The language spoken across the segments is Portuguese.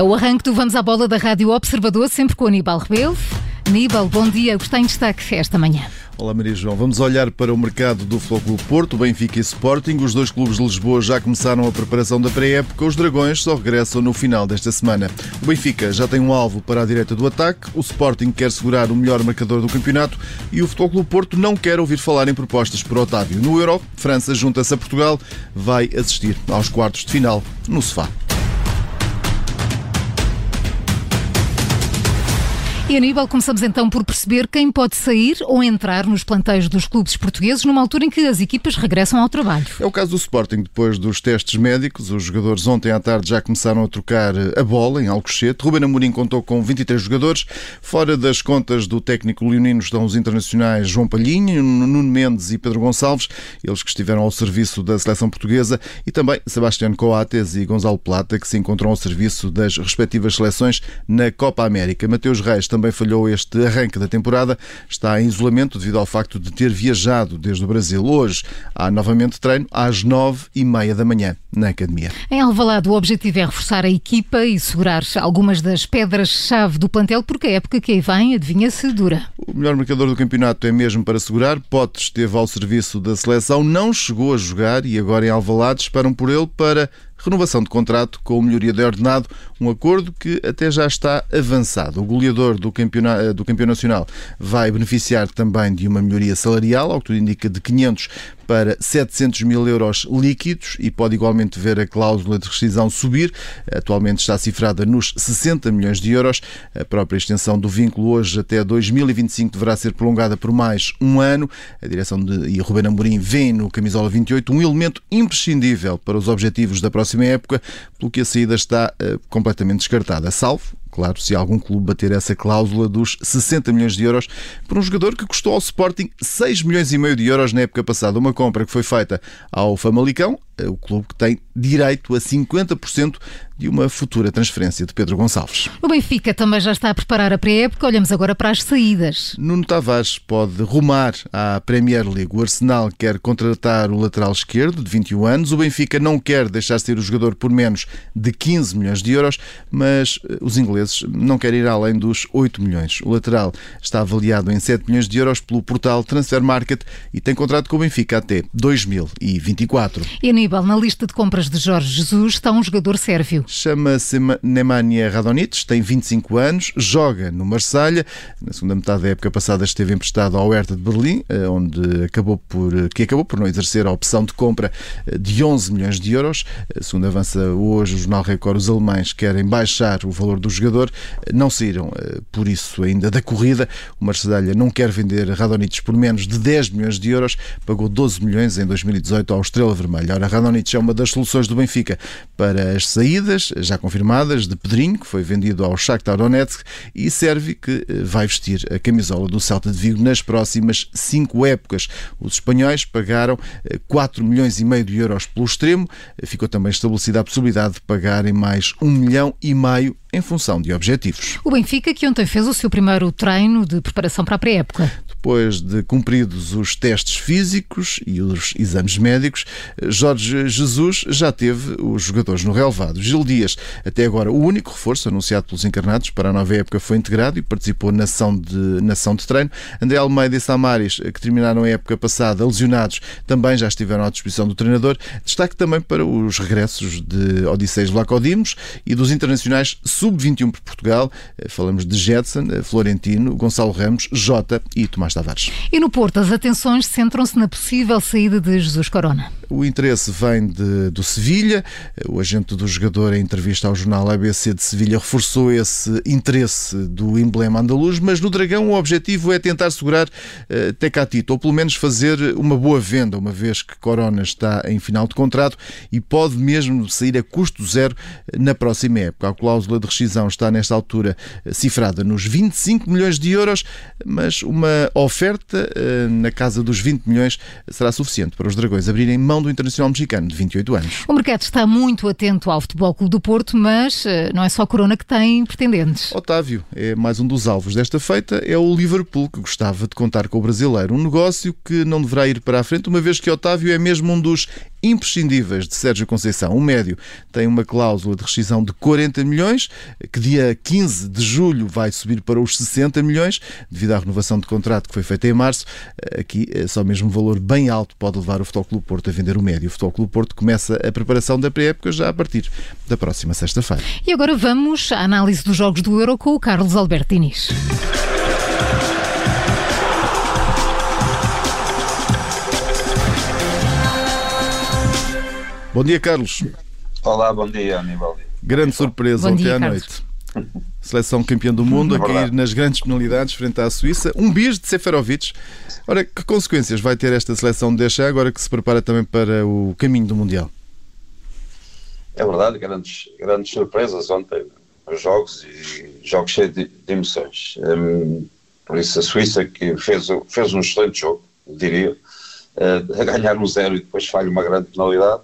É o arranque do Vamos à Bola da Rádio Observador, sempre com Aníbal Rebelo. Aníbal, bom dia. Está em destaque esta manhã? Olá Maria João, vamos olhar para o mercado do Futebol Porto, Benfica e Sporting. Os dois clubes de Lisboa já começaram a preparação da pré-época. Os Dragões só regressam no final desta semana. O Benfica já tem um alvo para a direita do ataque, o Sporting quer segurar o melhor marcador do campeonato e o Futebol Porto não quer ouvir falar em propostas por Otávio. No Euro, França junta-se a Portugal, vai assistir aos quartos de final no sofá. E Aníbal, começamos então por perceber quem pode sair ou entrar nos planteios dos clubes portugueses numa altura em que as equipas regressam ao trabalho. É o caso do Sporting. Depois dos testes médicos, os jogadores ontem à tarde já começaram a trocar a bola em Alcochete. Ruben Amorim contou com 23 jogadores. Fora das contas do técnico leonino estão os internacionais João Palhinha, Nuno Mendes e Pedro Gonçalves, eles que estiveram ao serviço da seleção portuguesa, e também Sebastião Coates e Gonzalo Plata, que se encontram ao serviço das respectivas seleções na Copa América. Mateus Reis também também falhou este arranque da temporada. Está em isolamento devido ao facto de ter viajado desde o Brasil. Hoje há novamente treino às nove e meia da manhã na academia. Em Alvalade, o objetivo é reforçar a equipa e segurar algumas das pedras-chave do plantel, porque a época que aí vem, adivinha-se, dura. O melhor marcador do campeonato é mesmo para segurar. Potes esteve ao serviço da seleção, não chegou a jogar e agora em Alvalade esperam por ele para renovação de contrato com melhoria de ordenado, um acordo que até já está avançado. O goleador do campeonato, eh, do nacional vai beneficiar também de uma melhoria salarial, ao que tudo indica de 500 para 700 mil euros líquidos e pode igualmente ver a cláusula de rescisão subir. Atualmente está cifrada nos 60 milhões de euros. A própria extensão do vínculo hoje até 2025 deverá ser prolongada por mais um ano. A direção de e Ruben Amorim vê no camisola 28 um elemento imprescindível para os objetivos da próxima época, pelo que a saída está uh, completamente descartada. Salvo Claro, se algum clube bater essa cláusula dos 60 milhões de euros por um jogador que custou ao Sporting 6 milhões e meio de euros na época passada, uma compra que foi feita ao Famalicão, o clube que tem direito a 50% de uma futura transferência de Pedro Gonçalves. O Benfica também já está a preparar a pré-época. Olhamos agora para as saídas. Nuno Tavares pode rumar à Premier League. O Arsenal quer contratar o lateral esquerdo, de 21 anos. O Benfica não quer deixar ser o jogador por menos de 15 milhões de euros, mas eh, os ingleses não querem ir além dos 8 milhões. O lateral está avaliado em 7 milhões de euros pelo portal Transfer Market e tem contrato com o Benfica até 2024. E Aníbal, na lista de compras de Jorge Jesus está um jogador sérvio. Chama-se Nemanja Radonjic, tem 25 anos, joga no Marselha. Na segunda metade da época passada esteve emprestado ao Hertha de Berlim, eh, onde acabou por, que acabou por não exercer a opção de compra eh, de 11 milhões de euros. Eh, segundo avança hoje o jornal Record, os alemães querem baixar o valor do jogador. Não saíram, por isso, ainda da corrida. O Marselha não quer vender Radonjic por menos de 10 milhões de euros, pagou 12 milhões em 2018 ao Estrela Vermelha. Ora, Radonjic é uma das soluções do Benfica para as saídas, já confirmadas, de Pedrinho, que foi vendido ao Shakhtar Donetsk, e Servi, que eh, vai vestir a camisola do Celta de Vigo nas próximas cinco épocas. Os espanhóis pagaram 4 eh, milhões e meio de euros pelo extremo. Ficou também estabelecida a possibilidade de pagarem mais 1 milhão e meio em função de objetivos. O Benfica, que ontem fez o seu primeiro treino de preparação para a pré-época. Depois de cumpridos os testes físicos e os exames médicos, Jorge Jesus já teve os jogadores no relevado. Gil Dias, até agora o único reforço anunciado pelos encarnados para a nova época, foi integrado e participou na ação de, na ação de treino. André Almeida e Samaris, que terminaram a época passada lesionados, também já estiveram à disposição do treinador. Destaque também para os regressos de Odisseis Vlacodimos e dos internacionais sub-21 por Portugal. Falamos de Jetson, Florentino, Gonçalo Ramos, Jota e Tomás Tavares. E no Porto, as atenções centram-se na possível saída de Jesus Corona. O interesse vem de, do Sevilha. O agente do jogador, em entrevista ao jornal ABC de Sevilha, reforçou esse interesse do emblema andaluz, mas no Dragão o objetivo é tentar segurar uh, Tecatito, ou pelo menos fazer uma boa venda, uma vez que Corona está em final de contrato e pode mesmo sair a custo zero na próxima época. A cláusula de rescisão está nesta altura cifrada nos 25 milhões de euros, mas uma oferta uh, na casa dos 20 milhões será suficiente para os Dragões abrirem mão do internacional mexicano de 28 anos. O mercado está muito atento ao Futebol Clube do Porto, mas eh, não é só a Corona que tem pretendentes. Otávio é mais um dos alvos desta feita, é o Liverpool, que gostava de contar com o brasileiro. Um negócio que não deverá ir para a frente, uma vez que Otávio é mesmo um dos imprescindíveis de Sérgio Conceição. O médio tem uma cláusula de rescisão de 40 milhões, que dia 15 de julho vai subir para os 60 milhões, devido à renovação de contrato que foi feita em março. Aqui, é só mesmo um valor bem alto pode levar o Futebol Clube Porto a vender o médio. O Futebol Clube Porto começa a preparação da pré-época já a partir da próxima sexta-feira. E agora vamos à análise dos jogos do Euro com o Carlos Alberto Inês. Bom dia, Carlos. Olá, bom dia, Aníbal. Grande surpresa bom ontem dia, à Carlos. noite. Seleção campeã do mundo É a cair nas grandes penalidades frente à Suíça. Um bis de Seferovic. Ora, que consequências vai ter esta seleção deixa agora que se prepara também para o caminho do Mundial? É verdade, grandes, grandes surpresas ontem nos jogos e jogos cheios de, de emoções. Hum, por isso a Suíça que fez, fez um excelente jogo, diria, eh, a ganhar um zero e depois falha uma grande penalidade.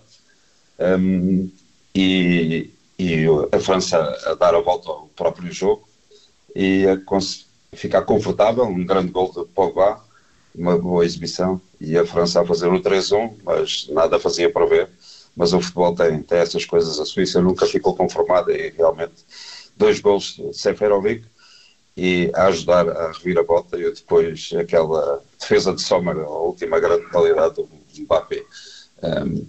Hum, e, e a França a dar a volta ao próprio jogo e a ficar confortável, um grande gol de Pogba, uma boa exibição e a França a fazer o 3-1, mas nada fazia para ver. Mas o futebol tem, tem essas coisas. A Suíça nunca ficou conformada e realmente dois gols de Seferovic e a ajudar a reviravolta e depois aquela defesa de Sommer, a última grande qualidade do Mbappé. Um,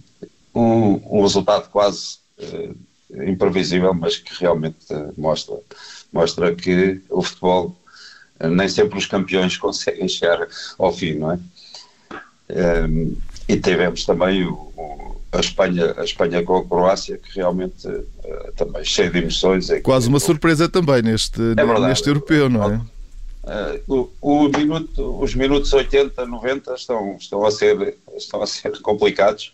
um resultado quase eh, imprevisível, mas que realmente eh, mostra, mostra que o futebol eh, nem sempre os campeões conseguem chegar ao fim, não é? Um, e tivemos também o, o- a, Espanha, a Espanha com a Croácia, que realmente eh, também cheio de emoções. É que- Quase uma surpresa também neste, verdade. neste europeu, não é? Eh, o, o minuto, os minutos 80, 90 estão, estão, a ser, estão a ser complicados.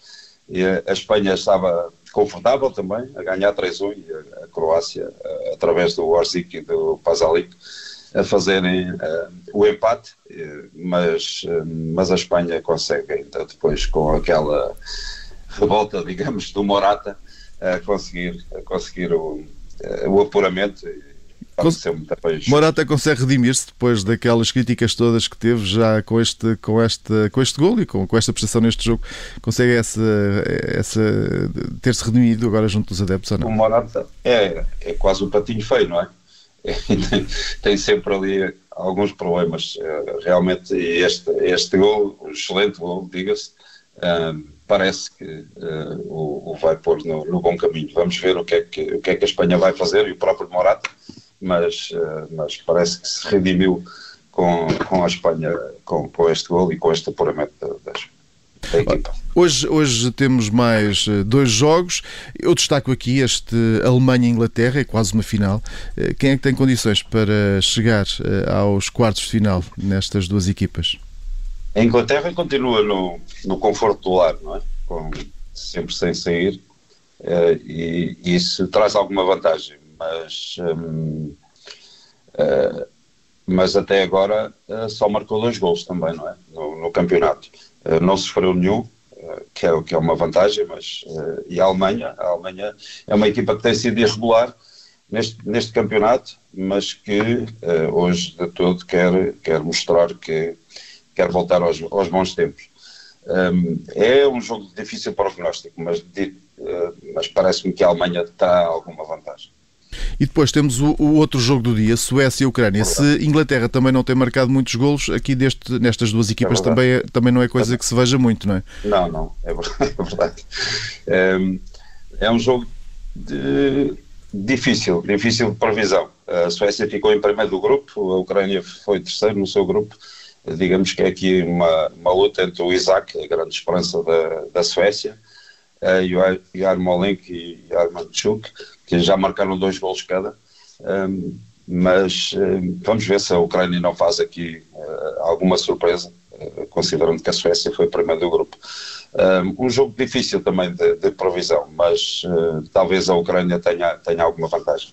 E a, Espanha estava confortável também, a ganhar 3-1, e a, Croácia, através do Orzic e do Pasalic, a fazerem eh, o empate, mas, eh, mas a Espanha consegue ainda depois com aquela revolta, digamos, do Morata, a conseguir, conseguir o, eh, o apuramento. Depois- Morata consegue redimir-se depois daquelas críticas todas que teve já com este, com este, com este gol e com, com esta prestação neste jogo. Consegue essa, essa ter-se redimido agora junto dos adeptos ou o não? Morata é, é quase um patinho feio, não é? tem, tem sempre ali alguns problemas. eh, Realmente, este, este gol, um excelente gol, diga-se, eh, parece que eh, o, o vai pôr no, no bom caminho. Vamos ver o que, é que, o que é que a Espanha vai fazer e o próprio Morata, mas, eh, mas parece que se redimiu com, com a Espanha, com, com este gol e com este apuramento da, da, equipa. Hoje, hoje temos mais eh, dois jogos. Eu destaco aqui este Alemanha-Inglaterra, é quase uma final. Eh, Quem é que tem condições para chegar aos quartos de final nestas duas equipas? A Inglaterra continua no, no conforto do lar, não é? Com, sempre sem sair, e, e isso traz alguma vantagem, mas, hum, eh, mas até agora eh, só marcou dois gols também, não é? No, no campeonato. Eh, não sofreu nenhum, que, é, que é uma vantagem, mas e a Alemanha, a Alemanha é uma equipa que tem sido irregular neste, neste campeonato, mas que hoje de todo quer, quer mostrar que quer voltar aos, aos bons tempos. Um, é um jogo de difícil prognóstico, mas, di- uh, mas parece-me que a Alemanha terá alguma vantagem. E depois temos o, o outro jogo do dia, Suécia e Ucrânia. Se Inglaterra também não tem marcado muitos golos, aqui deste, nestas duas equipas verdade. também, é- também não é coisa que se veja muito, não é? Não, não, é é verdade. Um, é um jogo de- difícil, difícil de previsão. A Suécia ficou em primeiro do grupo, a Ucrânia foi terceiro no seu grupo. Digamos que é aqui uma, uma luta entre o Isaac, a grande esperança da, da Suécia, eh, e o Ar- Yarmolenko e Yarmanchuk, que já marcaram dois golos cada. Um, mas vamos ver se a Ucrânia não faz aqui eh, alguma surpresa, eh, considerando que a Suécia foi primeiro do grupo. Um, um jogo difícil também de, de previsão, mas eh, talvez a Ucrânia tenha, tenha alguma vantagem.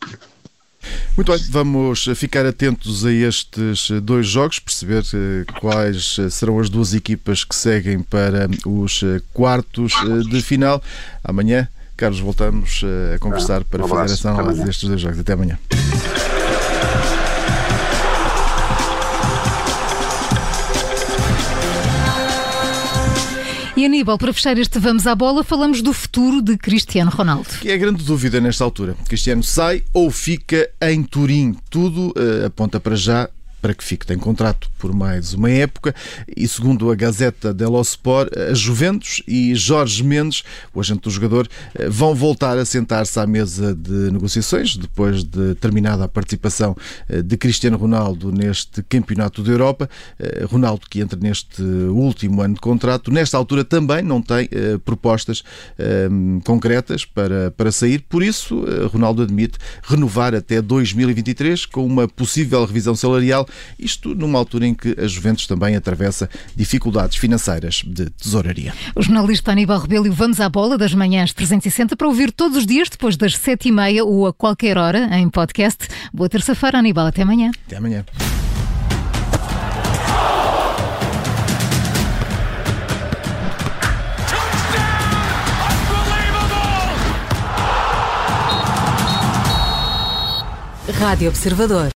Muito bem, vamos ficar atentos a estes dois jogos, perceber eh, quais eh, serão as duas equipas que seguem para os eh, quartos de final. Amanhã, Carlos, voltamos a conversar para essa Até análise amanhã. destes dois jogos. Até amanhã. E Aníbal, para fechar este Vamos à Bola, falamos do futuro de Cristiano Ronaldo. Que é a grande dúvida nesta altura. Cristiano sai ou fica em Turim? Tudo uh, aponta para já para que fique. Tem contrato por mais uma época e, segundo a Gazeta dello Sport, a Juventus e Jorge Mendes, o agente do jogador, eh, vão voltar a sentar-se à mesa de negociações depois de terminada a participação eh, de Cristiano Ronaldo neste Campeonato da Europa. Eh, Ronaldo, que entra neste último ano de contrato, nesta altura também não tem propostas concretas para, para sair, por isso, Ronaldo admite renovar até 2023 com uma possível revisão salarial isto numa altura em que a Juventus também atravessa dificuldades financeiras de tesouraria. O jornalista Aníbal Rebelo, vamos à bola das manhãs 360 para ouvir todos os dias depois das sete e meia ou a qualquer hora em podcast. Boa terça-feira, Aníbal. Até amanhã. Até amanhã. Rádio Observador.